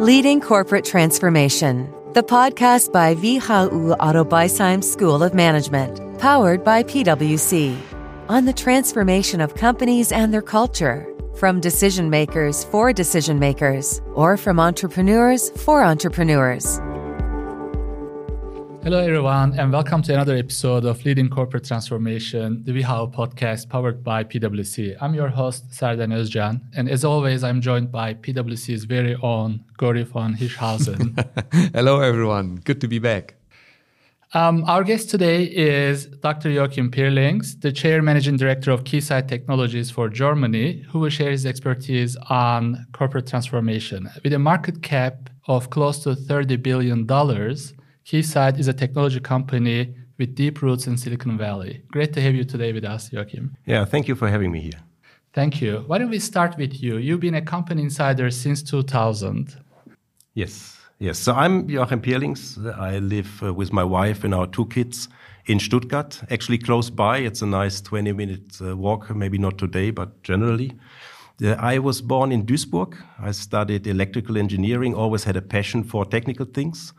Leading Corporate Transformation, the podcast by WHU Otto School of Management, powered by PwC, on the transformation of companies and their culture, from decision makers for decision makers, or from entrepreneurs for entrepreneurs. Hello, everyone, and welcome to another episode of Leading Corporate Transformation, the WHU podcast powered by PwC. I'm your host, Serden Özcan, and as always, I'm joined by PwC's very own Gori von Hirschhausen. Hello, everyone. Good to be back. Um, our guest today is Dr. Joachim Peerlings, the Chair Managing Director of Keysight Technologies for Germany, who will share his expertise on corporate transformation. With a market cap of close to $30 billion, Keysight is a technology company with deep roots in Silicon Valley. Great to have you today with us, Joachim. Yeah, thank you for having me here. Thank you. Why don't we start with you? You've been a company insider since 2000. Yes, yes. So I'm Joachim Peerlings. I live uh, with my wife and our two kids in Stuttgart, actually close by. It's a nice 20 minute uh, walk, maybe not today, but generally. Uh, I was born in Duisburg. I studied electrical engineering, always had a passion for technical things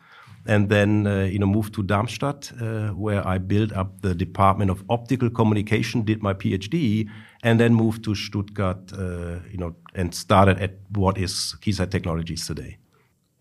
and then uh, you know moved to Darmstadt, uh, where I built up the Department of Optical Communication, did my PhD, and then moved to Stuttgart, uh, you know, and started at what is Keysight Technologies today.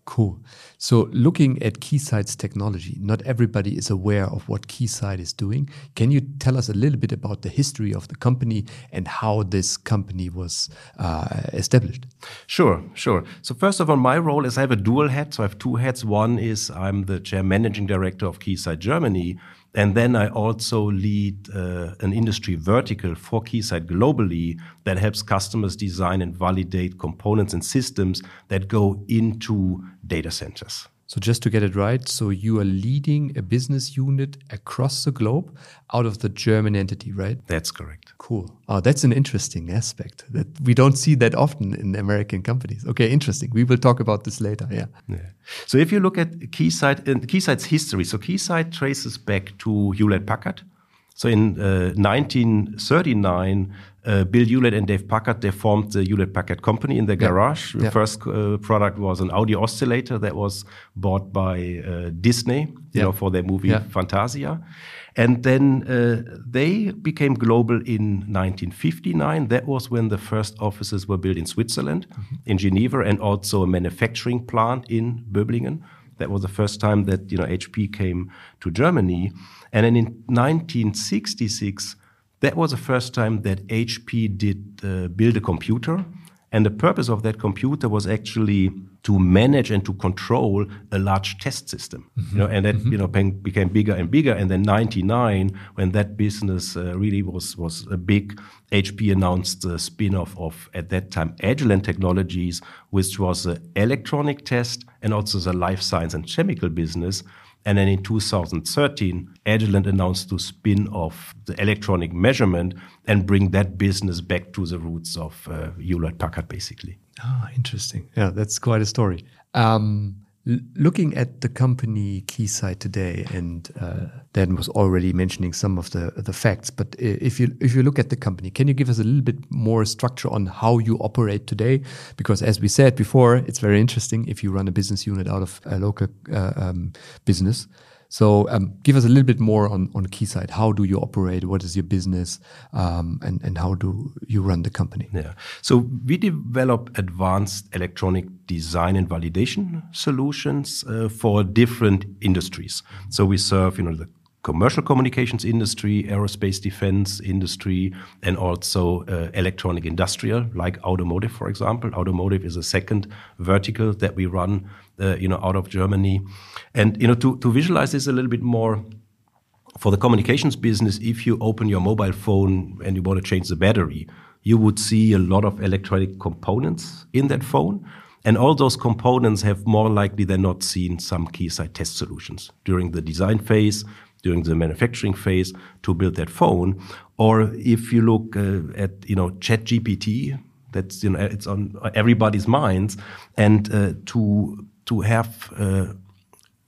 Cool. So, looking at Keysight's technology, not everybody is aware of what Keysight is doing. Can you tell us a little bit about the history of the company and how this company was uh, established? Sure, sure. So, first of all, my role is I have a dual hat. So, I have two hats. One is I'm the chair managing director of Keysight Germany, and then I also lead uh, an industry vertical for Keysight globally that helps customers design and validate components and systems that go into data centers. So just to get it right, so you are leading a business unit across the globe out of the German entity, right? That's correct. Cool. Oh, that's an interesting aspect that we don't see that often in American companies. Okay, interesting. We will talk about this later. Yeah. yeah. So if you look at Keysight and Keysight's history, so Keysight traces back to Hewlett Packard. So in uh, 1939, uh, Bill Hewlett and Dave Packard, they formed the Hewlett Packard company in their yeah. garage. The yeah. first uh, product was an audio oscillator that was bought by uh, Disney, you yeah. know, for their movie Fantasia. And then uh, they became global in 1959. That was when the first offices were built in Switzerland, mm -hmm. in Geneva, and also a manufacturing plant in Böblingen. That was the first time that you know HP came to Germany. And then in 1966, that was the first time that HP did uh, build a computer. And the purpose of that computer was actually to manage and to control a large test system. Mm -hmm. You know, and that mm -hmm. you know became bigger and bigger. And then '99, when that business uh, really was was a big, HP announced the spin-off of at that time Agilent Technologies, which was an electronic test and also the life science and chemical business. And then in 2013, Agilent announced to spin off the electronic measurement and bring that business back to the roots of uh, Hewlett Packard, basically. Ah, interesting. Yeah, that's quite a story. Um, looking at the company Keysight today, and uh, Dan was already mentioning some of the the facts. But if you if you look at the company, can you give us a little bit more structure on how you operate today? Because as we said before, it's very interesting if you run a business unit out of a local uh, um, business. So um, give us a little bit more on, on Keysight. How do you operate? What is your business? Um, and, and how do you run the company? Yeah. So we develop advanced electronic design and validation solutions uh, for different industries. So we serve, you know, the commercial communications industry, aerospace defense industry, and also uh, electronic industrial, like automotive, for example. Automotive is a second vertical that we run, uh, you know, out of Germany. And you know, to, to visualize this a little bit more, for the communications business, if you open your mobile phone and you want to change the battery, you would see a lot of electronic components in that phone. And all those components have more likely than not seen some Keysight test solutions during the design phase, during the manufacturing phase to build that phone. Or if you look uh, at, you know, ChatGPT, that's, you know, it's on everybody's minds. And uh, to, to have uh,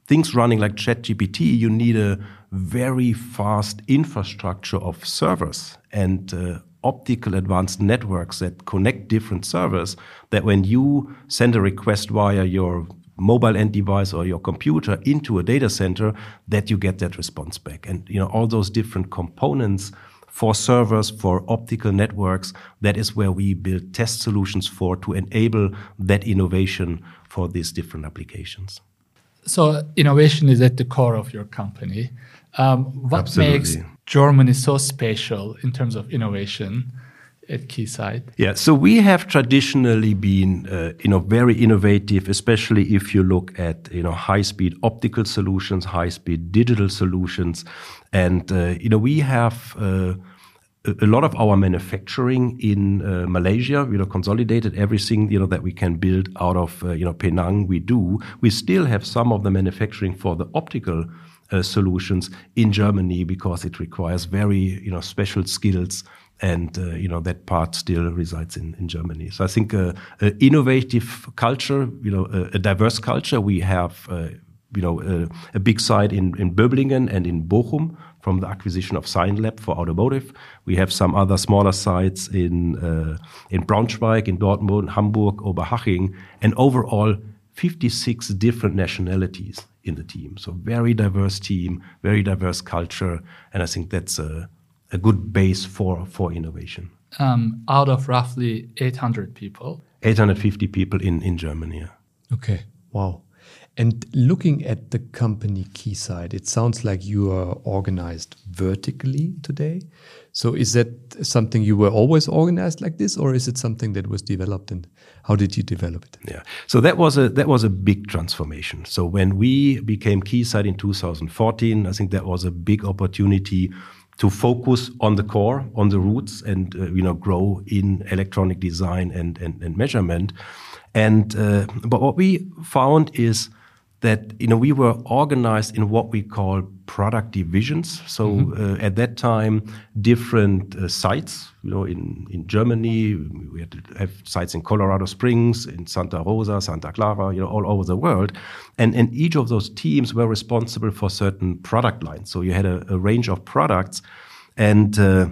things running like ChatGPT, you need a very fast infrastructure of servers and uh, optical advanced networks that connect different servers that when you send a request via your mobile end device or your computer into a data center that you get that response back. And you know all those different components for servers for optical networks that is where we build test solutions for to enable that innovation for these different applications. So innovation is at the core of your company. Um, what Absolutely. makes germany so special in terms of innovation at Keysight? Yeah, so we have traditionally been, uh, you know, very innovative, especially if you look at, you know, high-speed optical solutions, high-speed digital solutions, and uh, you know, we have. Uh, a lot of our manufacturing in uh, Malaysia, you know, consolidated everything, you know, that we can build out of, uh, you know, Penang, we do. We still have some of the manufacturing for the optical uh, solutions in Germany because it requires very, you know, special skills and uh, you know that part still resides in, in Germany. So I think uh, an innovative culture, you know, a, a diverse culture. We have uh, you know a, big site in in Böblingen and in Bochum from the acquisition of ScienLab for automotive. We have some other smaller sites in uh, in Braunschweig, in Dortmund, Hamburg, Oberhaching, and overall 56 different nationalities in the team. So very diverse team, very diverse culture, and I think that's a a good base for, for innovation. Um, out of roughly 800 people? 850 people in, in Germany. Okay, wow. And looking at the company Keysight, it sounds like you are organized vertically today. So is that something you were always organized like this, or is it something that was developed? And how did you develop it? Yeah, so that was a that was a big transformation. So when we became Keysight in 2014, I think that was a big opportunity to focus on the core, on the roots, and uh, you know grow in electronic design and and, and measurement. And uh, but what we found is that you know we were organized in what we call product divisions. So mm-hmm. uh, at that time, different uh, sites. You know, in in Germany, we had to have sites in Colorado Springs, in Santa Rosa, Santa Clara. You know, all over the world, and and each of those teams were responsible for certain product lines. So you had a, a range of products, and uh,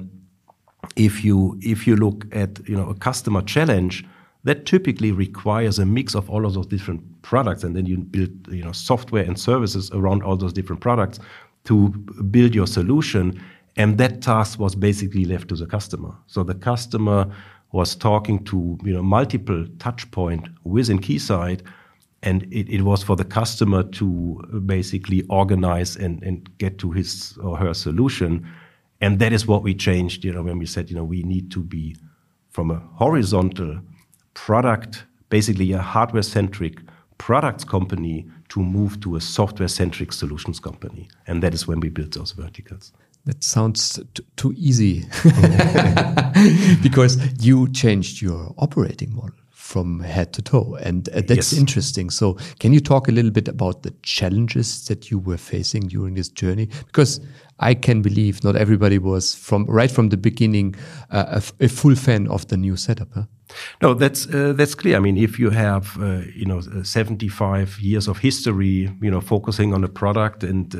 if you if you look at you know a customer challenge that typically requires a mix of all of those different products and then you build you know software and services around all those different products to build your solution and that task was basically left to the customer. So the customer was talking to you know multiple touch point within keysight and it, it was for the customer to basically organize and, and get to his or her solution. And that is what we changed you know when we said you know we need to be from a horizontal product, basically a hardware centric products company to move to a software centric solutions company. And that is when we built those verticals. That sounds too easy because you changed your operating model from head to toe. And uh, that's yes. interesting. So, can you talk a little bit about the challenges that you were facing during this journey? Because I can believe not everybody was from right from the beginning uh, a, a, full fan of the new setup. Huh? No, that's uh, that's clear. I mean, if you have uh, you know uh, 75 years of history, you know, focusing on a product, and uh,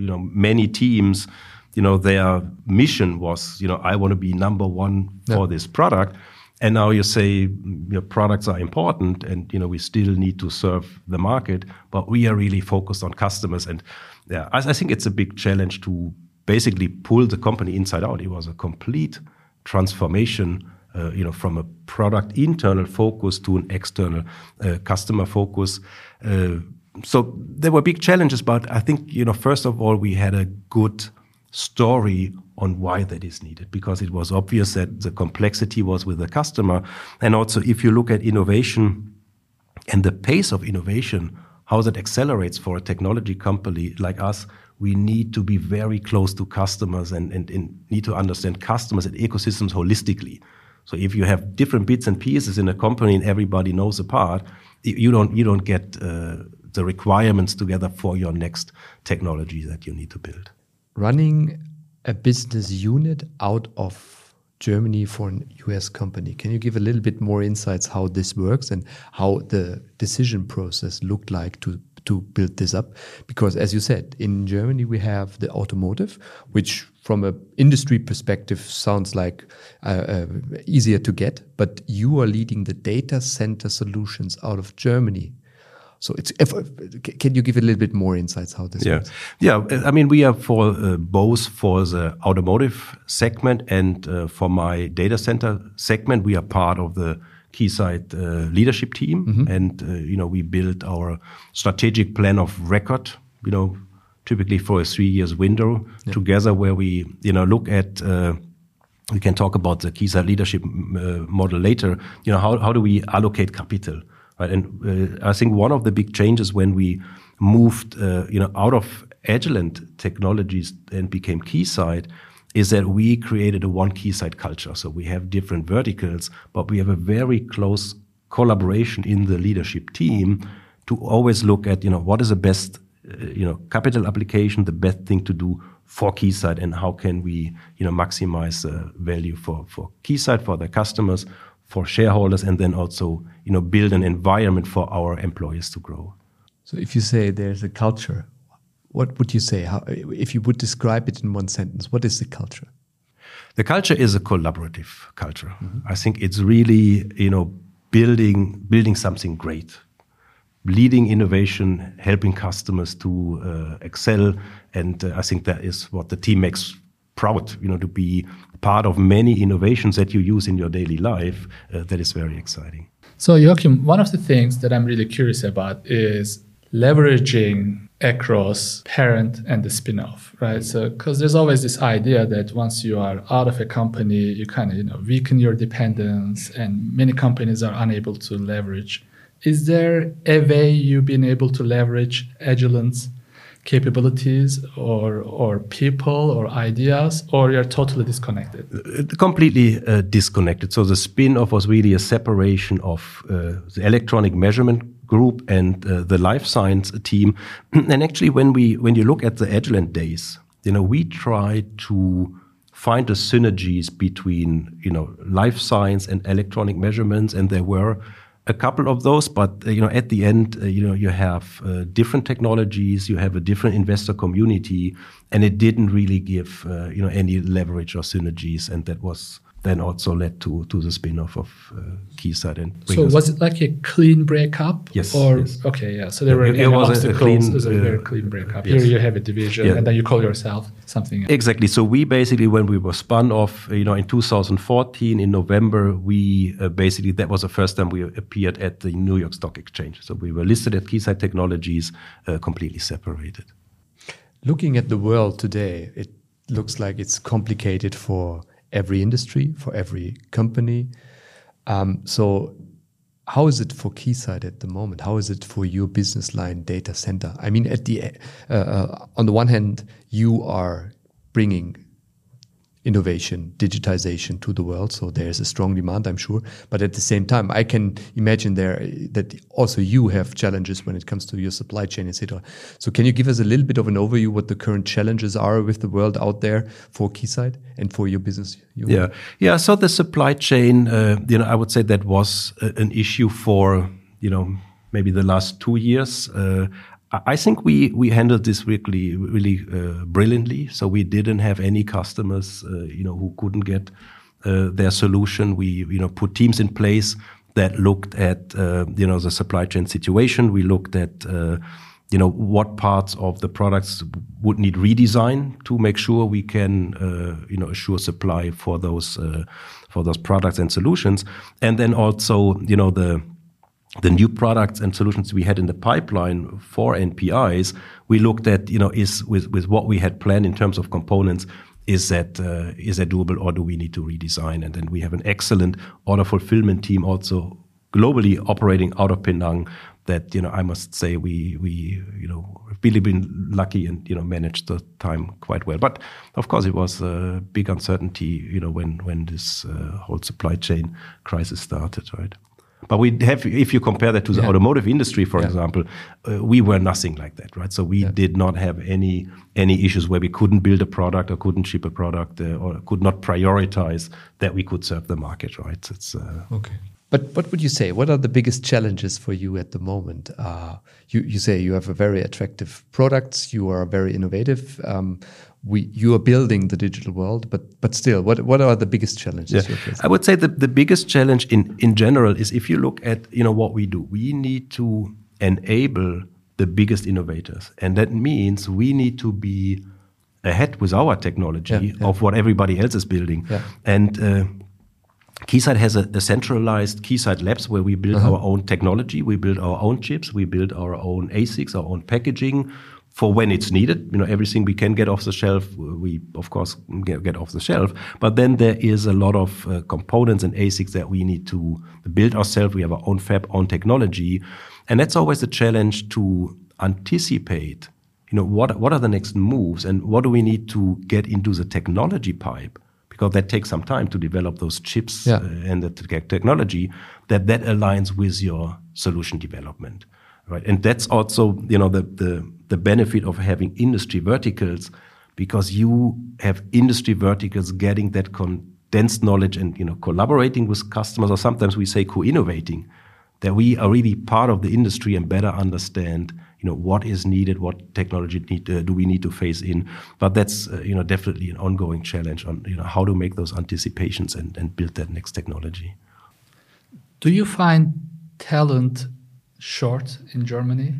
you know many teams, you know, their mission was, you know, I want to be number one for this product and now you say you know, products are important, and you know we still need to serve the market, but we are really focused on customers. And yeah, I, I think it's a big challenge to basically pull the company inside out. It was a complete transformation. Uh, you know, from a product internal focus to an external uh, customer focus. Uh, so there were big challenges, but I think you know, first of all, we had a good story on why that is needed because it was obvious that the complexity was with the customer. And also, if you look at innovation and the pace of innovation, how that accelerates for a technology company like us, we need to be very close to customers and, and, and need to understand customers and ecosystems holistically. So if you have different bits and pieces in a company and everybody knows a part, you don't you don't get uh, the requirements together for your next technology that you need to build. Running a business unit out of Germany for an US company. Can you give a little bit more insights how this works and how the decision process looked like to to build this up? Because as you said, in Germany we have the automotive, which from an industry perspective sounds like uh, uh, easier to get, but you are leading the data center solutions out of Germany. So it's if, can you give a little bit more insights how this yeah. works? Yeah, I mean we are for uh, both for the automotive segment and uh, for my data center segment we are part of the Keysight uh, leadership team, mm -hmm. and uh, you know we built our strategic plan of record. You know, typically for a three years window yeah. together, where we you know look at. Uh, we can talk about the Keysight leadership uh, model later. You know, how how do we allocate capital? Right, and uh, I think one of the big changes when we moved, uh, you know, out of Agilent technologies and became Keysight is that we created a one Keysight culture. So we have different verticals, but we have a very close collaboration in the leadership team to always look at, you know, what is the best, uh, you know, capital application, the best thing to do for Keysight and how can we, you know, maximize uh, value for, for Keysight, for the customers, for shareholders, and then also, you know, build an environment for our employees to grow. So if you say there's a culture, what would you say? How, if you would describe it in one sentence, what is the culture? The culture is a collaborative culture. Mm -hmm. I think it's really, you know, building building something great, leading innovation, helping customers to uh, excel, and uh, I think that is what the team makes proud. You know, to be part of many innovations that you use in your daily life. Uh, that is very exciting. So, Joachim, one of the things that I'm really curious about is leveraging across parent and the spin-off right? So because there's always this idea that once you are out of a company you kind of you know weaken your dependence and many companies are unable to leverage. Is there a way you've been able to leverage agilent's capabilities or or people or ideas or you're totally disconnected? Uh, completely uh, disconnected. So the spin-off was really a separation of uh, the electronic measurement group and uh, the life science team. and actually, when we when you look at the Agilent days, you know, we try to find the synergies between you know life science and electronic measurements, and there were a couple of those, but uh, you know, at the end, uh, you know, you have uh, different technologies, you have a different investor community, and it didn't really give uh, you know any leverage or synergies, and that was then also led to to the spin-off of uh, Keysight and So was it like a clean breakup? Yes. Or yes. okay, yeah. So there were it, was obstacles. A, clean, it was a very uh, clean breakup. Yes. Here you have a division, yeah. and then you call yourself something. Else. Exactly. So we basically, when we were spun off, you know, in 2014 in November, we uh, basically that was the first time we appeared at the New York Stock Exchange. So we were listed at Keysight Technologies, uh, completely separated. Looking at the world today, it looks like it's complicated for every industry, for every company. Um, so, how is it for Keysight at the moment? How is it for your business line data center? I mean, at the uh, uh, on the one hand, you are bringing innovation, digitization to the world. So there's a strong demand, I'm sure. But at the same time, I can imagine there that also you have challenges when it comes to your supply chain, etc. So can you give us a little bit of an overview what the current challenges are with the world out there for Keysight and for your business? Unit? Yeah, yeah. So the supply chain, uh, you know, I would say that was an issue for you know maybe the last two years. Uh, I think we we handled this really really uh, brilliantly. So we didn't have any customers, uh, you know, who couldn't get uh, their solution. We you know put teams in place that looked at uh, you know the supply chain situation. We looked at uh, you know what parts of the products would need redesign to make sure we can uh, you know assure supply for those for those products and solutions, and then also you know the the new products and solutions we had in the pipeline for NPIs, we looked at, you know, is with, with what we had planned in terms of components, is that uh, is that doable or do we need to redesign? And then we have an excellent order fulfillment team also globally operating out of Penang that, you know, I must say we, we you know, really been lucky and, you know, managed the time quite well. But of course, it was a big uncertainty, you know, when, when this uh, whole supply chain crisis started, right? But we have, if you compare that to the yeah. automotive industry, for yeah. example, uh, we were nothing like that, right? So we yeah. did not have any any issues where we couldn't build a product or couldn't ship a product uh, or could not prioritize that we could serve the market, right? It's uh, okay. But what would you say? What are the biggest challenges for you at the moment? Uh, you, you say you have a very attractive products. You are very innovative. Um, we you are building the digital world, but but still, what what are the biggest challenges Yeah. I would say the, the biggest challenge in, in general is if you look at you know what we do, we need to enable the biggest innovators, and that means we need to be ahead with our technology Yeah, yeah. of what everybody else is building. And uh, Keysight has a, a centralized Keysight Labs where we build Uh-huh. our own technology, we build our own chips, we build our own ASICs, our own packaging for when it's needed. You know, everything we can get off the shelf, we of course get, off the shelf. But then there is a lot of uh, components and ASICs that we need to build ourselves. We have our own fab, own technology, and that's always a challenge to anticipate. You know, what what are the next moves, and what do we need to get into the technology pipe? because that takes some time to develop those chips Yeah. uh, and the te- technology that that aligns with your solution development right and that's also you know the the, the benefit of having industry verticals because you have industry verticals getting that condensed knowledge and you know collaborating with customers or sometimes we say co-innovating that we are really part of the industry and better understand you know what is needed what technology need, uh, do we need to phase in but that's uh, you know definitely an ongoing challenge on you know how to make those anticipations and, and build that next technology Do you find talent short in Germany?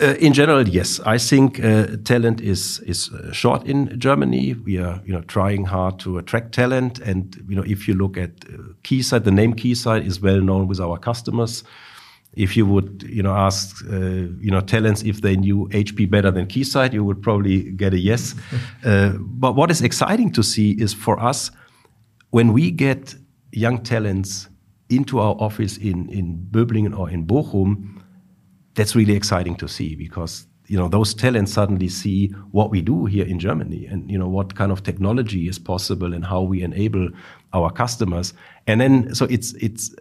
Uh, in general, yes. I think uh, talent is is uh, short in Germany. We are you know trying hard to attract talent, and you know if you look at uh, Keysight, the name Keysight is well known with our customers. If you would you know ask uh, you know talents if they knew HP better than Keysight, you would probably get a yes. Uh, but what is exciting to see is for us when we get young talents into our office in in Böblingen or in Bochum that's really exciting to see because you know those talents suddenly see what we do here in Germany and you know what kind of technology is possible and how we enable our customers. And then so it's it's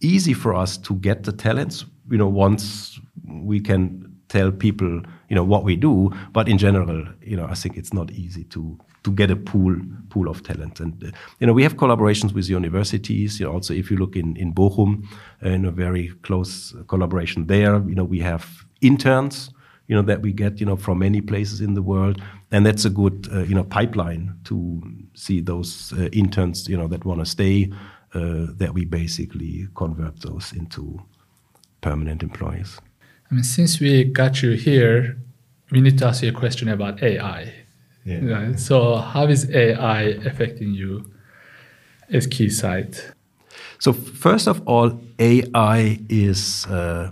easy for us to get the talents you know once we can tell people you know what we do. But in general you know I think it's not easy to to get a pool pool of talent. And uh, you know we have collaborations with universities. You know also if you look in in Bochum uh, in a very close collaboration there. You know we have interns you know that we get you know from many places in the world. And that's a good uh, you know pipeline to see those uh, interns you know that want to stay uh, that we basically convert those into permanent employees. I mean, since we got you here, we need to ask you a question about AI. Yeah. Right? So, how is AI affecting you as Keysight? So first of all, AI is uh,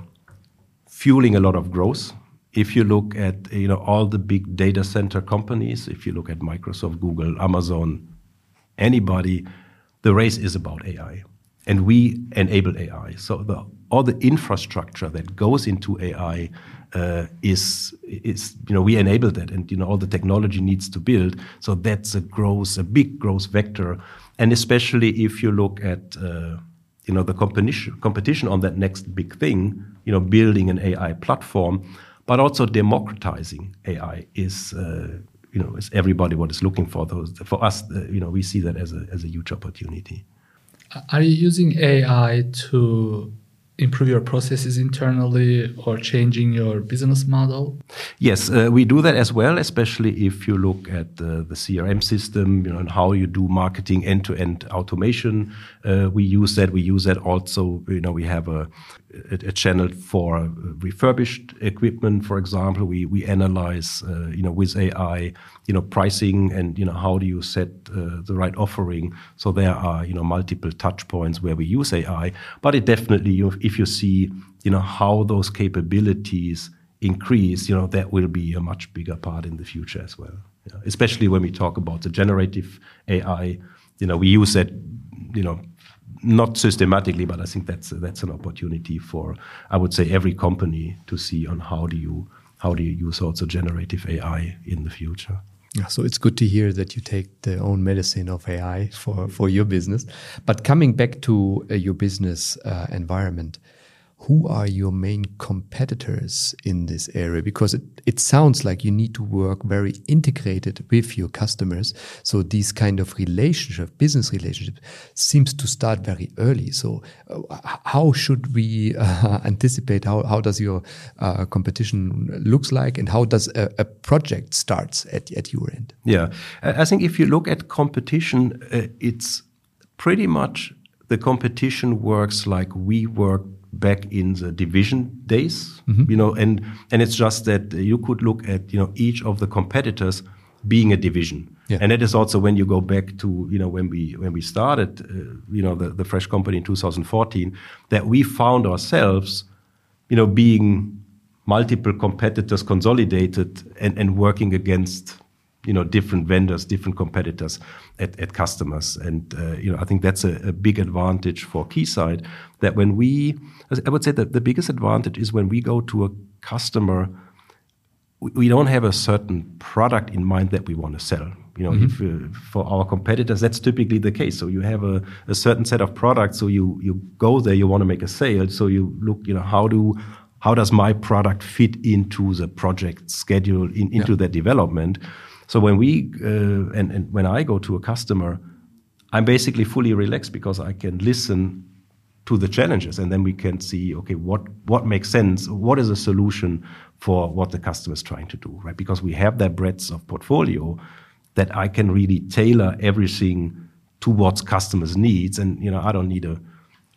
fueling a lot of growth. If you look at you know all the big data center companies, if you look at Microsoft, Google, Amazon, anybody, the race is about AI, and we enable AI. So the, all the infrastructure that goes into AI uh, is is you know we enable that, and you know all the technology needs to build. So that's a growth, a big growth vector, and especially if you look at uh, you know the competition competition on that next big thing, you know building an AI platform, but also democratizing AI is. Uh, you know, is everybody what is looking for those. For us, uh, you know, we see that as a as a huge opportunity. Are you using AI to improve your processes internally or changing your business model? Yes, uh, we do that as well, especially if you look at uh, the CRM system, you know, and how you do marketing end-to-end automation. Uh, we use that. We use that also. You know, we have a, a, a channel for refurbished equipment, for example. We we analyze, uh, you know, with AI, you know, pricing and you know how do you set uh, the right offering. So there are you know multiple touch points where we use AI, but it definitely you if you see you know how those capabilities increase, you know, that will be a much bigger part in the future as well. Yeah. Especially when we talk about the generative AI, you know, we use that, you know, not systematically, but I think that's that's an opportunity for I would say every company to see on how do you how do you use also generative AI in the future. Yeah, so it's good to hear that you take the own medicine of AI for, for your business. But coming back to uh, your business uh, environment, who are your main competitors in this area? Because it, it sounds like you need to work very integrated with your customers. So these kind of relationship, business relationship, seems to start very early. So uh, how should we uh, anticipate? How, how does your uh, competition looks like, and how does a, a, project starts at, at your end? Yeah, I think if you look at competition, uh, it's pretty much the competition works like we work back in the division days, mm-hmm. you know, and and it's just that you could look at you know each of the competitors being a division. Yeah. And that is also when you go back to you know when we when we started uh, you know the, the fresh company in 2014 that we found ourselves you know being multiple competitors consolidated and, and working against you know different vendors, different competitors at, at customers, and uh, you know I think that's a, a, big advantage for Keysight. That when we, I would say that the biggest advantage is when we go to a customer, we, we don't have a certain product in mind that we want to sell. You know, mm -hmm. if uh, for our competitors, that's typically the case. So you have a, a certain set of products. So you you go there, you want to make a sale. So you look, you know, how do how does my product fit into the project schedule in, into yeah. that development so when we uh, and, and when I go to a customer, I'm basically fully relaxed because I can listen to the challenges and then we can see okay what what makes sense what is a solution for what the customer is trying to do right? Because we have that breadth of portfolio that I can really tailor everything towards customers needs. And you know I don't need to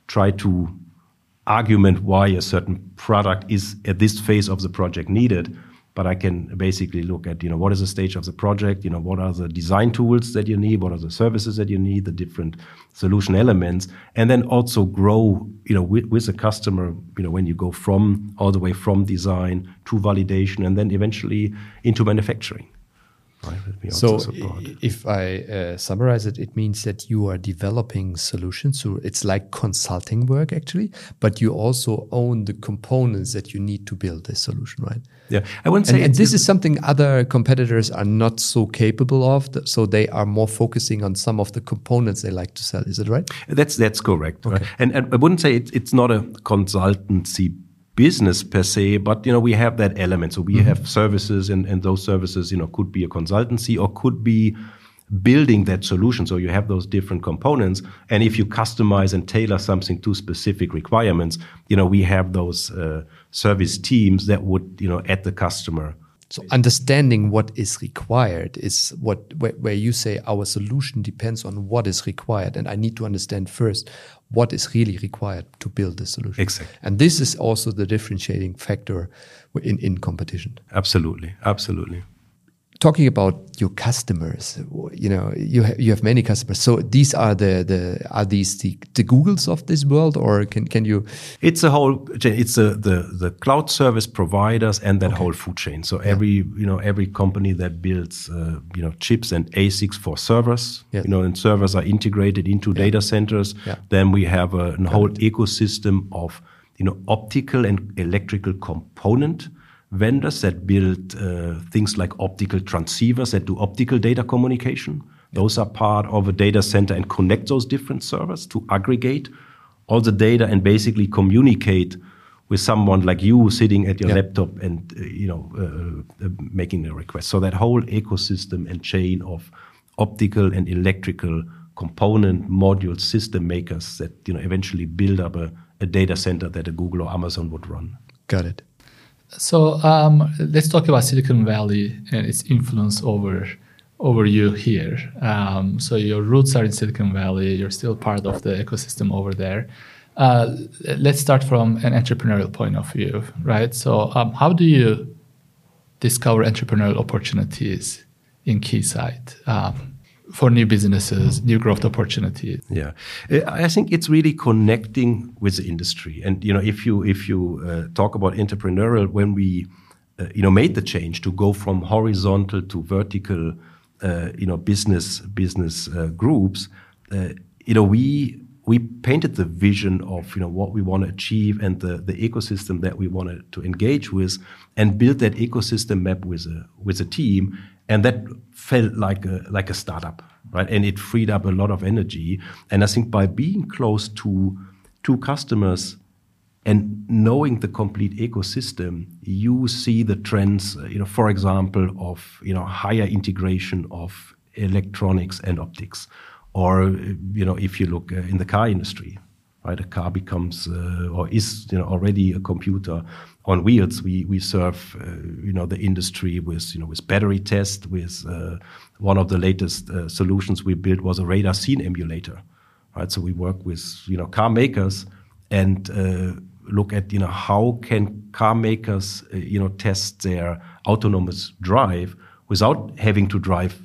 try to argument why a certain product is at this phase of the project needed but I can basically look at, you know, what is the stage of the project, you know, what are the design tools that you need, what are the services that you need, the different solution elements, and then also grow, you know, with, with the customer, you know, when you go from all the way from design to validation and then eventually into manufacturing. Right? So, if I uh, summarize it, it means that you are developing solutions. So it's like consulting work, actually, but you also own the components that you need to build this solution, right? Yeah, I wouldn't say. And, and this is something other competitors are not so capable of. So they are more focusing on some of the components they like to sell. Is it right? That's that's correct. Okay. Right? And, and I wouldn't say it, it's not a consultancy business per se, but you know we have that element. So we mm -hmm. have services, and, and those services, you know, could be a consultancy or could be building that solution. So you have those different components, and if you customize and tailor something to specific requirements, you know, we have those uh, service teams that would, you know, at the customer so understanding what is required is what where, where, you say our solution depends on what is required, and I need to understand first what is really required to build the solution. Exactly. And this is also the differentiating factor in in competition. Absolutely, absolutely talking about your customers you know you ha you have many customers so these are the the are these the, the googles of this world or can can you it's a whole it's a, the the cloud service providers and that okay. whole food chain so yeah. every you know every company that builds uh, you know chips and asics for servers yeah. you know and servers are integrated into yeah. data centers then we have a, a whole ecosystem of you know optical and electrical component vendors that build uh, things like optical transceivers that do optical data communication. Those are part of a data center and connect those different servers to aggregate all the data and basically communicate with someone like you sitting at your laptop and uh, you know uh, uh, making a request. So that whole ecosystem and chain of optical and electrical component module system makers that you know eventually build up a, a data center that a Google or Amazon would run. Got it. So um, let's talk about Silicon Valley and its influence over over you here. Um, so your roots are in Silicon Valley. You're still part of the ecosystem over there. Uh, let's start from an entrepreneurial point of view, right? So um, how do you discover entrepreneurial opportunities in Keysight? Um, for new businesses, new growth opportunities. Yeah, I think it's really connecting with the industry. And you know, if you if you uh, talk about entrepreneurial, when we uh, you know made the change to go from horizontal to vertical, uh, you know, business business uh, groups, uh, you know, we we painted the vision of you know what we want to achieve and the, the ecosystem that we wanted to engage with and build that ecosystem map with a with a team and that felt like a like a startup right? And it freed up a lot of energy. And i think by being close to to customers And knowing the complete ecosystem, you see the trends, uh, you know, for example, of you know higher integration of electronics and optics, or you know, if you look uh, in the car industry, right, a car becomes uh, or is you know already a computer on wheels. We we serve uh, you know the industry with you know with battery test. With uh, one of the latest uh, solutions we built was a radar scene emulator, right? So we work with you know car makers and look at you know how can car makers uh, you know test their autonomous drive without having to drive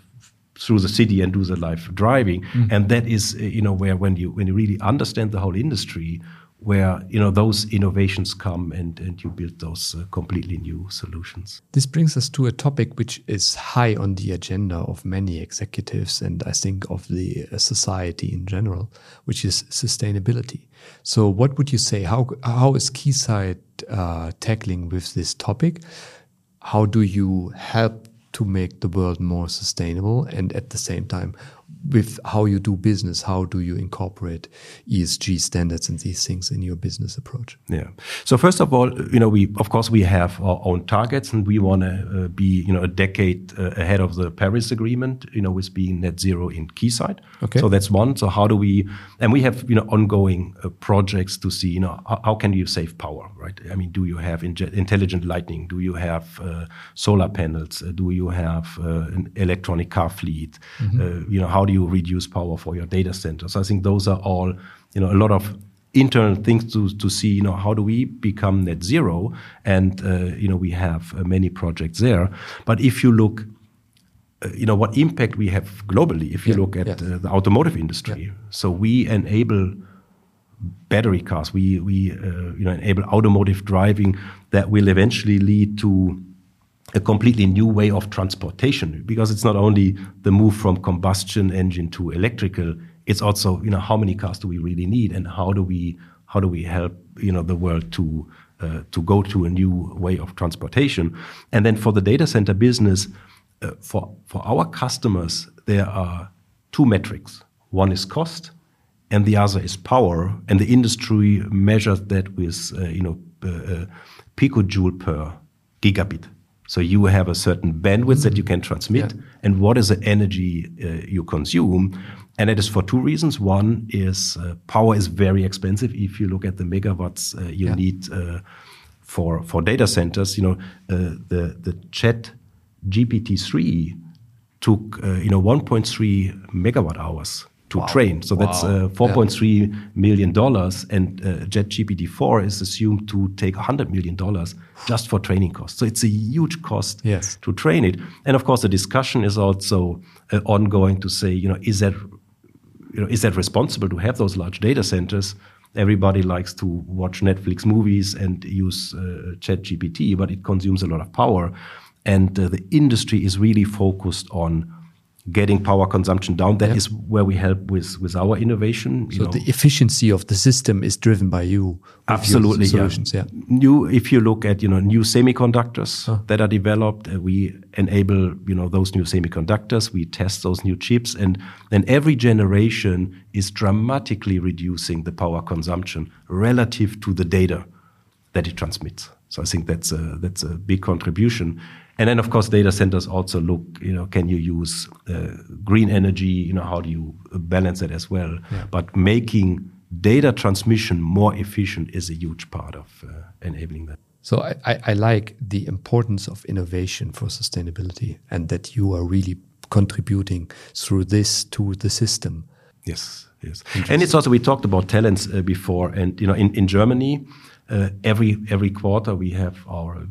through the city and do the live driving mm. and that is uh, you know where when you when you really understand the whole industry where you know those innovations come and, and you build those uh, completely new solutions. This brings us to a topic which is high on the agenda of many executives and I think of the uh, society in general, which is sustainability. So, what would you say? How how is Keysight uh, tackling with this topic? How do you help to make the world more sustainable and at the same time with how you do business, how do you incorporate ESG standards and these things in your business approach? Yeah. So first of all, you know, we of course we have our own targets, and we want to uh, be, you know, a decade uh, ahead of the Paris Agreement, you know, with being net zero in Keysight. Okay. So that's one. So how do we? And we have, you know, ongoing uh, projects to see, you know, how, how, can you save power, right? I mean, do you have intelligent lighting? Do you have uh, solar panels? Uh, do you have uh, an electronic car fleet? Mm -hmm. you know, how do you reduce power for your data centers? I think those are all, you know, a lot of internal things to, to see, you know, how do we become net zero? And, uh, you know, we have uh, many projects there. But if you look, uh, you know, what impact we have globally, if you yeah, look at yeah. Uh, the automotive industry. Yeah. So we enable battery cars, we, we uh, you know, enable automotive driving that will eventually lead to a completely new way of transportation because it's not only the move from combustion engine to electrical it's also you know how many cars do we really need and how do we how do we help you know the world to uh, to go to a new way of transportation. And then for the data center business uh, for for our customers there are two metrics. One is cost and the other is power. And the industry measures that with uh, you know uh, uh, picojoule per gigabit so you have a certain bandwidth that you can transmit, yeah. and what is the energy uh, you consume. And it is for two reasons. One is uh, power is very expensive. If you look at the megawatts uh, you yeah. need uh, for for data centers, you know uh, the the Chat GPT three took uh, you know 1.3 megawatt hours to wow. train. So wow. that's uh, 4.3 yeah. million dollars, and uh, ChatGPT 4 is assumed to take 100 million dollars just for training costs. So it's a huge cost yes. to train it. And of course, the discussion is also uh, ongoing to say, you know, is that you know, is that responsible to have those large data centers? Everybody likes to watch Netflix movies and use uh, ChatGPT, but it consumes a lot of power. And uh, the industry is really focused on getting power consumption down. That is where we help with with our innovation. so know. the efficiency of the system is driven by you. Absolutely, solutions. Yeah. yeah. New, if you look at you know new semiconductors huh. that are developed, uh, we enable you know those new semiconductors. We test those new chips, and then every generation is dramatically reducing the power consumption relative to the data that it transmits. So I think that's a that's a big contribution. And then, of course, data centers also look, you know, can you use uh, green energy? You know, how do you balance it as well? Yeah. But making data transmission more efficient is a huge part of uh, enabling that. So I, I, like the importance of innovation for sustainability and that you are really contributing through this to the system. Yes, yes. And it's also, we talked about talents uh, before, and, you know, in, in Germany, uh, every every quarter we have our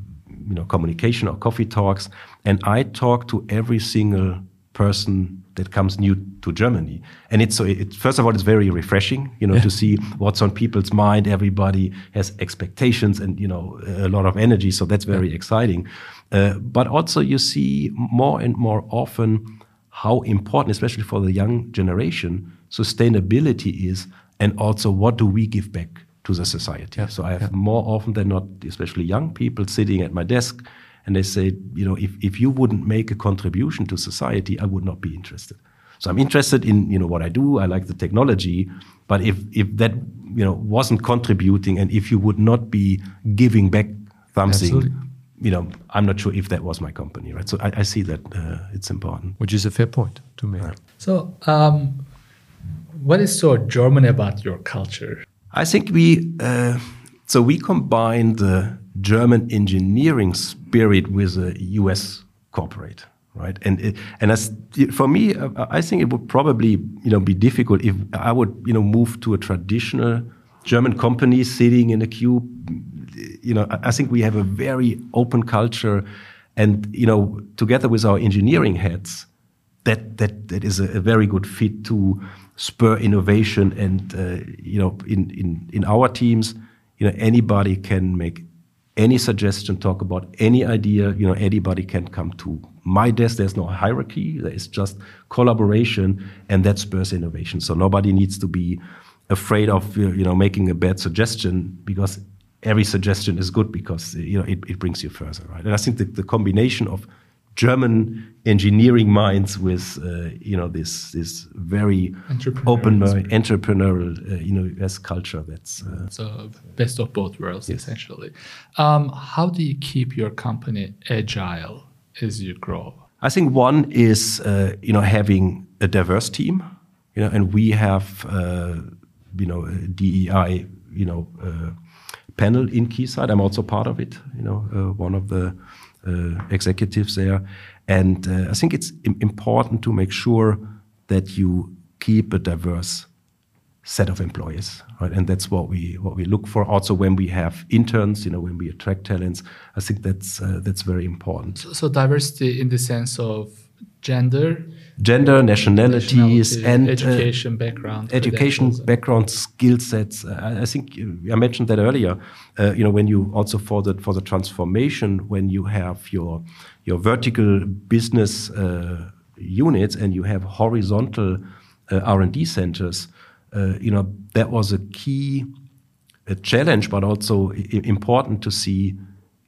you know communication or coffee talks, and I talk to every single person that comes new to Germany. And it's so it, first of all, it's very refreshing, you know, yeah. to see what's on people's mind. Everybody has expectations and you know a lot of energy, so that's very yeah. exciting. Uh, but also, you see more and more often how important, especially for the young generation, sustainability is, and also what do we give back to the society. Yeah. So I have yeah. more often than not, especially young people sitting at my desk, and they say, you know, if, if you wouldn't make a contribution to society, I would not be interested. So I'm interested in you know what I do. I like the technology, but if if that you know wasn't contributing, and if you would not be giving back something, Absolutely. you know, I'm not sure if that was my company, right? So I, I see that uh, it's important. Which is a fair point to make. So, um, what is so German about your culture? I think we uh, so we combine the German engineering spirit with a U.S. corporate, right? And it, and as, for me, uh, I think it would probably you know be difficult if I would you know move to a traditional German company sitting in a cube. You know, I think we have a very open culture, and you know, together with our engineering heads, that that that is a, a very good fit to spur innovation and uh, you know in in in our teams you know anybody can make any suggestion talk about any idea you know anybody can come to my desk. There's no hierarchy. There is just collaboration and that spurs innovation. So nobody needs to be afraid of uh, you know making a bad suggestion because every suggestion is good because you know it, it brings you further right? And i think the, the combination of German engineering minds with uh, you know this this very open entrepreneurial uh, you know US culture that's uh, So, best of both worlds, essentially. Um, how do you keep your company agile as you grow? I think one is uh, you know having a diverse team you know and we have uh, you know a DEI you know uh, panel in Keysight I'm also part of it you know uh, one of the executives there and uh, I think it's important to make sure that you keep a diverse set of employees, right? And that's what we what we look for. Also, when we have interns, you know, when we attract talents, I think that's uh, that's very important. So, diversity in the sense of gender, Gender, nationalities, nationality, and uh, education background, education background, skill sets. Uh, I- I think uh, I mentioned that earlier. Uh, you know, when you also for the for the transformation, when you have your your vertical business uh, units and you have horizontal uh, R and D centers, you know that was a key a challenge, but also important to see,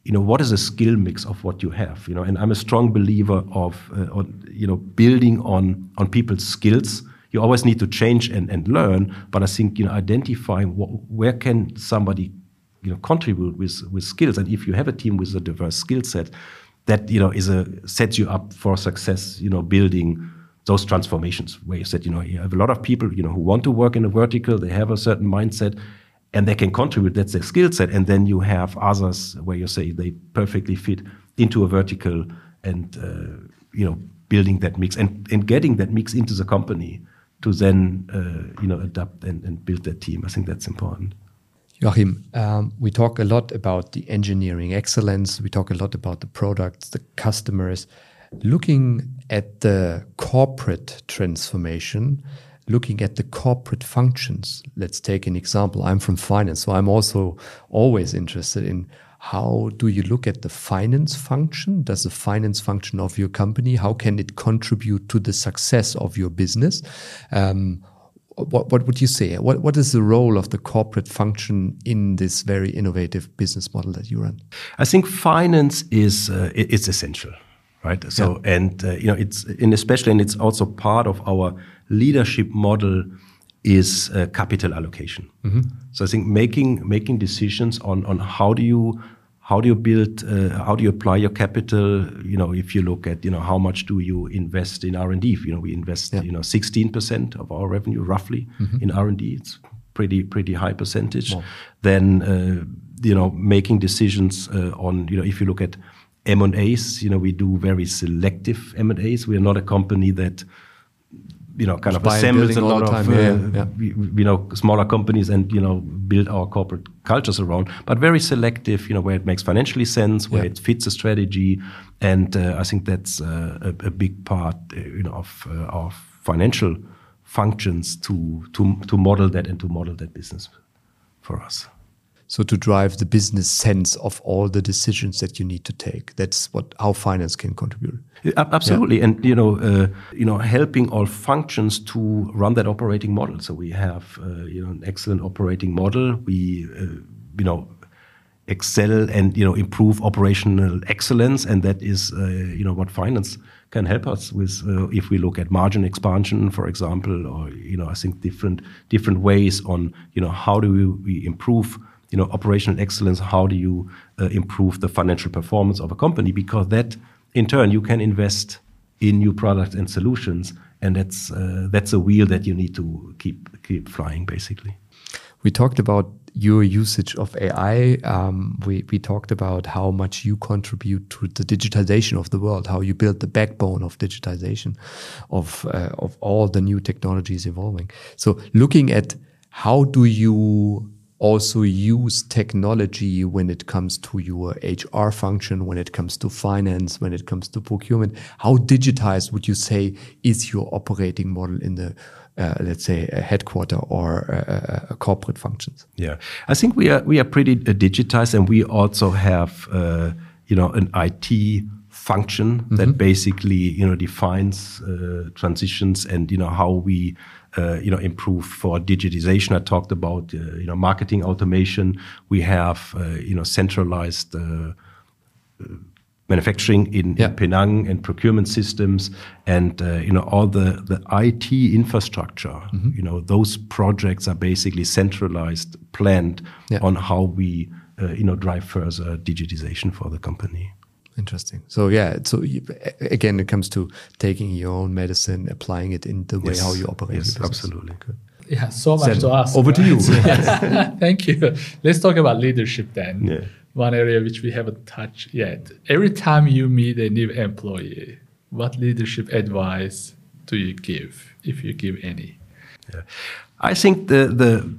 you know, what is a skill mix of what you have, you know. And I'm a strong believer of, uh, on, you know, building on on people's skills. You always need to change and, and learn, but I think you know identifying wh- where can somebody, you know, contribute with with skills, and if you have a team with a diverse skill set, that you know is a sets you up for success. You know, building those transformations where you said, you know, you have a lot of people, you know, who want to work in a vertical, they have a certain mindset, and they can contribute. That's their skill set. And then you have others where you say they perfectly fit into a vertical, and uh, you know, building that mix and, and getting that mix into the company to then uh, you know adapt and, and build that team. I think that's important. Joachim, um, we talk a lot about the engineering excellence. We talk a lot about the products, the customers. Looking at the corporate transformation, looking at the corporate functions. Let's take an example. I'm from finance, so I'm also always interested in how do you look at the finance function? Does the finance function of your company, how can it contribute to the success of your business? Um, what, what would you say? What, what is the role of the corporate function in this very innovative business model that you run? I think finance is uh, it's essential, right? So and uh, you know it's and especially and it's also part of our leadership model is uh, capital allocation. So I think making making decisions on on how do you how do you build uh, how do you apply your capital? You know if you look at you know how much do you invest in r&d you know we invest you know 16% of our revenue roughly in r&d it's pretty pretty high percentage. Then uh, you know making decisions uh, on you know if you look at M&As you know we do very selective M&As we are not a company that you know, kind of assembles a lot of, uh, Yeah, yeah. you know, smaller companies and, you know, build our corporate cultures around, but very selective, you know, where it makes financially sense, where Yeah. it fits the strategy. And uh, I think that's uh, a, a big part, uh, you know, of uh, our financial functions to, to, to model that and to model that business for us. So to drive the business sense of all the decisions that you need to take. That's what how finance can contribute. Ab- Absolutely, and you know, uh, you know, helping all functions to run that operating model. So we have, uh, you know, an excellent operating model. We, uh, you know, excel and you know improve operational excellence, and that is uh, you know what finance can help us with uh, if we look at margin expansion, for example, or you know I think different different ways on you know how do we, we improve you know operational excellence, how do you uh, improve the financial performance of a company because that in turn you can invest in new products and solutions, and that's uh, that's a wheel that you need to keep keep flying basically. We talked about your usage of AI. Um, we, we talked about how much you contribute to the digitization of the world, how you build the backbone of digitization of, uh, of all the new technologies evolving. So looking at how do you also use technology when it comes to your HR function, when it comes to finance, when it comes to procurement, how digitized would you say is your operating model in the uh, let's say a headquarter or a, a corporate functions. Yeah, I think we are we are pretty uh, digitized, and we also have uh, you know an IT function mm -hmm. that basically you know defines uh, transitions and you know how we uh, you know improve for digitization. I talked about uh, you know marketing automation. We have you know centralized manufacturing in, yeah. in, Penang and procurement systems and uh, you know all the the IT infrastructure. Mm -hmm. You know those projects are basically centralized, planned yeah. on how we uh, you know drive further digitization for the company. Interesting. So yeah, so you, again, it comes to taking your own medicine, applying it in the way how you operate. Yes, absolutely. Good. Yeah, so much to ask. Over right? to you. Thank you. Let's talk about leadership then. Yeah one area which we haven't touched yet. Every time you meet a new employee, what leadership advice do you give, if you give any? Yeah. I think the the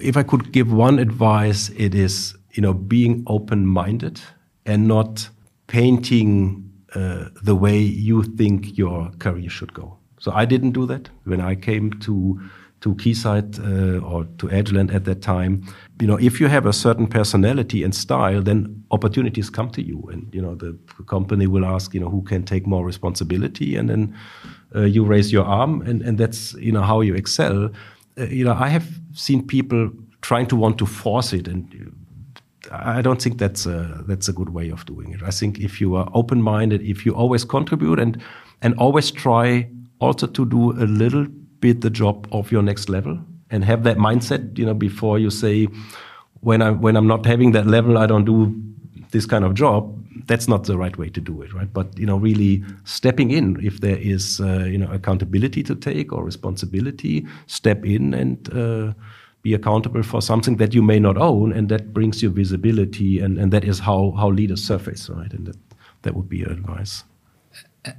if I could give one advice, it is you know being open minded and not painting uh, the way you think your career should go. So I didn't do that when I came to to Keysight uh, or to Agilent at that time. You know, if you have a certain personality and style, then opportunities come to you, and you know the company will ask, you know, who can take more responsibility, and then uh, you raise your arm, and and that's you know how you excel. Uh, you know, I have seen people trying to want to force it, and I don't think that's a that's a good way of doing it. I think if you are open minded, if you always contribute and and always try also to do a little bit the job of your next level and have that mindset, you know, before you say, when I when I'm not having that level, I don't do this kind of job. That's not the right way to do it, right? But you know, really stepping in if there is uh, you know accountability to take or responsibility, step in and. Uh, be accountable for something that you may not own, and that brings you visibility, and, and that is how, how leaders surface, right? And that, that would be advice.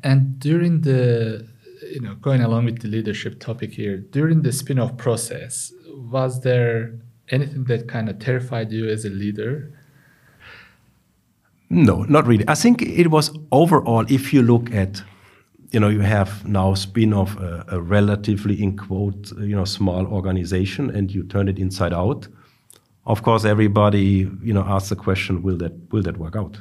And during the you know, going along with the leadership topic here, during the spin-off process, was there anything that kind of terrified you as a leader? No, not really. I think it was overall, if you look at, you know, you have now spin-off a, a relatively, in quote, you know, small organization and you turn it inside out. Of course, everybody, you know, asks the question, will that, will that work out?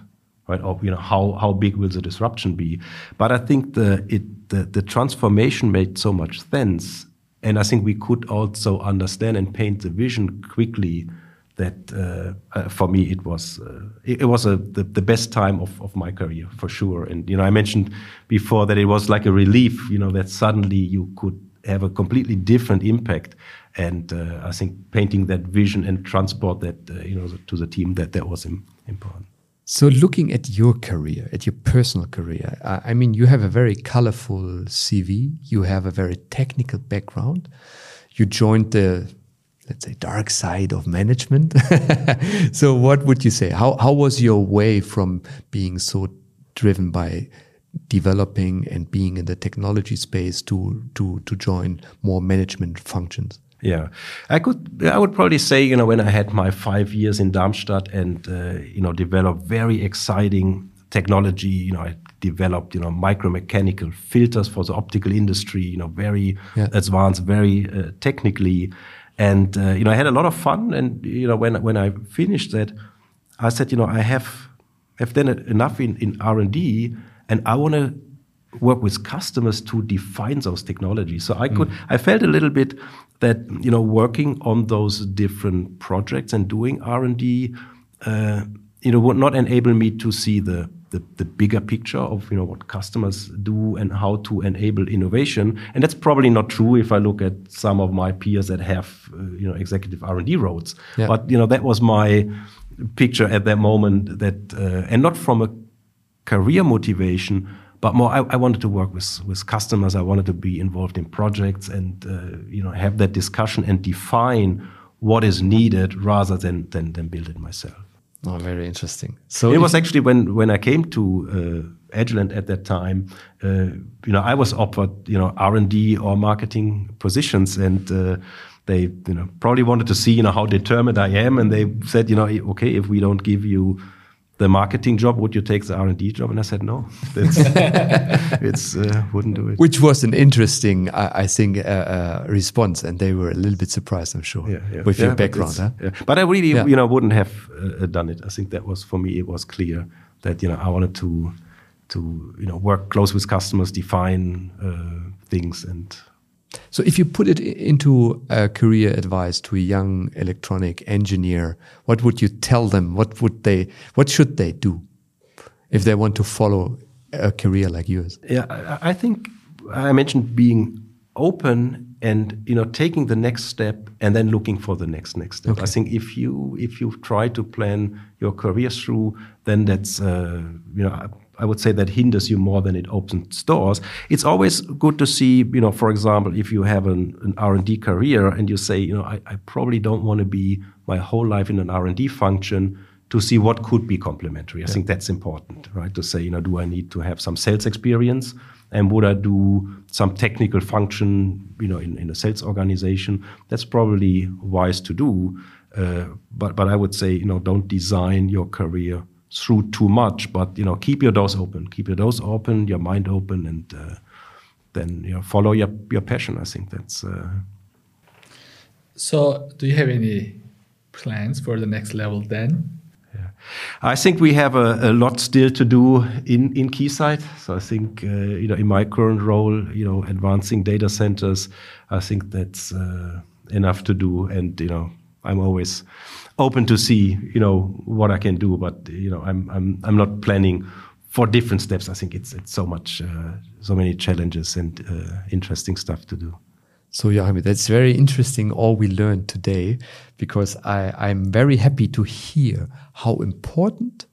right? Or you know, how how big will the disruption be? But I think the it the, the transformation made so much sense, and I think we could also understand and paint the vision quickly. That uh, uh, for me it was uh, it, it, was a, the, the best time of, of my career for sure. And you know I mentioned before that it was like a relief, you know, that suddenly you could have a completely different impact. And uh, I think painting that vision and transport that uh, you know to the team that that was important. So, looking at your career, at your personal career, I mean, you have a very colorful CV. You have a very technical background. You joined the, let's say, dark side of management. so, what would you say? How, how was your way from being so driven by developing and being in the technology space to, to, to join more management functions? Yeah, I could. I would probably say, you know, when I had my five years in Darmstadt and uh, you know developed very exciting technology. You know, I developed you know micromechanical filters for the optical industry. You know, very yeah. advanced, very uh, technically, and uh, you know, I had a lot of fun. And you know, when when I finished that, I said, you know, I have have done enough in in R and D, and I want to work with customers to define those technologies. So I could, mm. I felt a little bit that you know working on those different projects and doing R and D uh, you know, would not enable me to see the, the, the bigger picture of you know what customers do and how to enable innovation. And that's probably not true if I look at some of my peers that have uh, you know executive R and D roles. Yeah. But you know that was my picture at that moment. That uh, and not from a career motivation, but more I, I, wanted to work with with customers. I wanted to be involved in projects and uh, you know have that discussion and define what is needed rather than than, than build it myself. Oh, very interesting. So it was actually when when I came to uh, Agilent at that time, uh, you know, I was offered you know R and D or marketing positions, and uh, they you know probably wanted to see you know how determined I am, and they said you know okay if we don't give you the marketing job, would you take the R and D job? And I said no, that's it's uh, wouldn't do it. Which was an interesting, I, I think, uh, uh, response, and they were a little bit surprised, I'm sure, yeah, yeah. with yeah, your background. But, huh? but I really, you know, wouldn't have uh, done it. I think that was for me. It was clear that you know I wanted to to you know work close with customers, define uh, things, and so, if you put it into a career advice to a young electronic engineer, what would you tell them? What would they? What should they do if they want to follow a career like yours? Yeah, I think I mentioned being open and you know taking the next step and then looking for the next next step. Okay. I think if you if you try to plan your career through, then that's uh, you know I would say that hinders you more than it opens doors. It's always good to see, you know, for example, if you have an, an R&D career and you say, you know, I, I probably don't want to be my whole life in an R&D function to see what could be complementary. I yeah. think that's important, right? To say, you know, do I need to have some sales experience? And would I do some technical function, you know, in, in a sales organization? That's probably wise to do. Uh, but, but I would say, you know, don't design your career through too much, but you know, keep your doors open, keep your doors open, your mind open, and uh, then you know, follow your your passion. I think that's. Uh... so, do you have any plans for the next level then? Yeah. I think we have a, a lot still to do in in Keysight. So I think uh, you know, in my current role, you know, advancing data centers, I think that's uh, enough to do, and you know, I'm always open to see, you know, what I can do. But you know, I'm I'm I'm not planning for different steps. I think it's it's so much, uh, so many challenges and uh, interesting stuff to do. So Joachim, that's very interesting all we learned today because I, I'm very happy to hear how important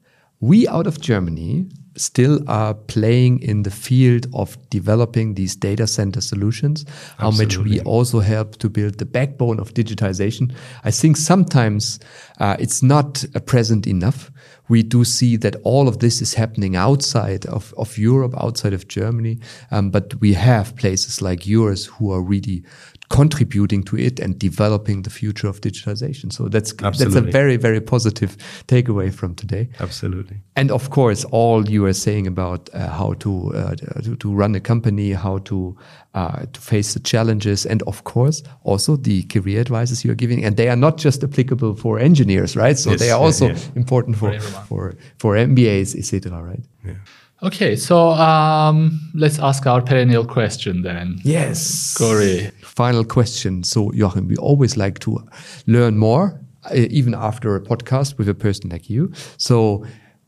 we out of Germany still are playing in the field of developing these data center solutions, how much we also help to build the backbone of digitization. I think sometimes uh, it's not uh, present enough. We do see that all of this is happening outside of, of Europe, outside of Germany. Um, but we have places like yours who are really contributing to it and developing the future of digitization. So that's Absolutely. that's a very very positive takeaway from today. Absolutely. And of course, all you are saying about uh, how to, uh, to, to run a company, how to uh, to face the challenges, and of course also the career advices you are giving, and they are not just applicable for engineers, right? So yes, they are also yeah, yeah. important for for for MBAs, etc. Right? Yeah. Okay, so um, let's ask our perennial question then. Yes. Gori. Final question. So, Joachim, we always like to learn more, uh, even after a podcast with a person like you. So,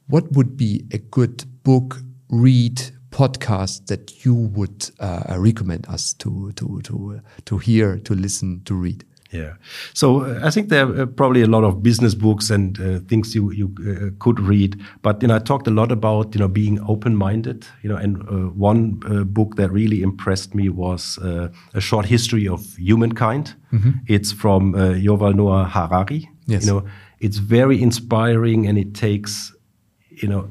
what would be a good book, read, podcast that you would uh, recommend us to to to to hear, to listen, to read? Yeah. So uh, I think there are probably a lot of business books and uh, things you you uh, could read. But you know, I talked a lot about you know being open minded. You know, and uh, one uh, book that really impressed me was uh, a short history of humankind. Mm-hmm. It's from Yuval Noah Harari. Yes. You know, it's very inspiring, and it takes you know.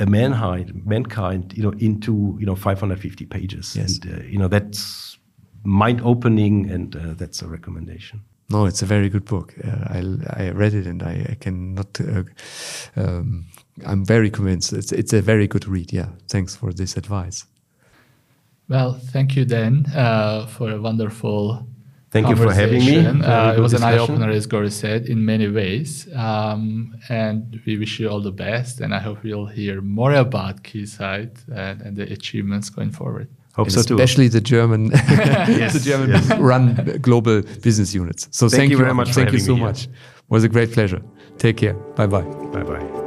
a mankind, mankind, you know, into you know 550 pages, yes. and you know that's mind opening, and uh, that's a recommendation. No, it's a very good book. Uh, I I read it and I, I cannot. Uh, um, I'm very convinced. It's it's a very good read. Yeah, thanks for this advice. Well, thank you, Dan, uh, for a wonderful. Thank you for having me. Uh, it was discussion. an eye opener, as Gori said, in many ways. Um, and we wish you all the best. And I hope we'll hear more about Keysight and, and the achievements going forward. Hope and so especially too. The German, yes, the German yes. run global business units. So thank, thank you very much. Thank you so much. Here. Was a great pleasure. Take care. Bye bye. Bye bye.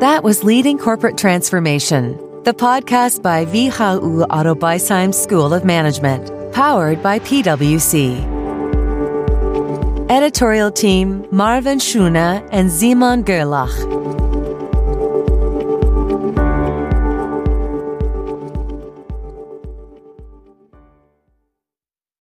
That was Leading Corporate Transformation, the podcast by WHU Otto School of Management, powered by PwC. Editorial team Marvin Schuna and Simon Gerlach.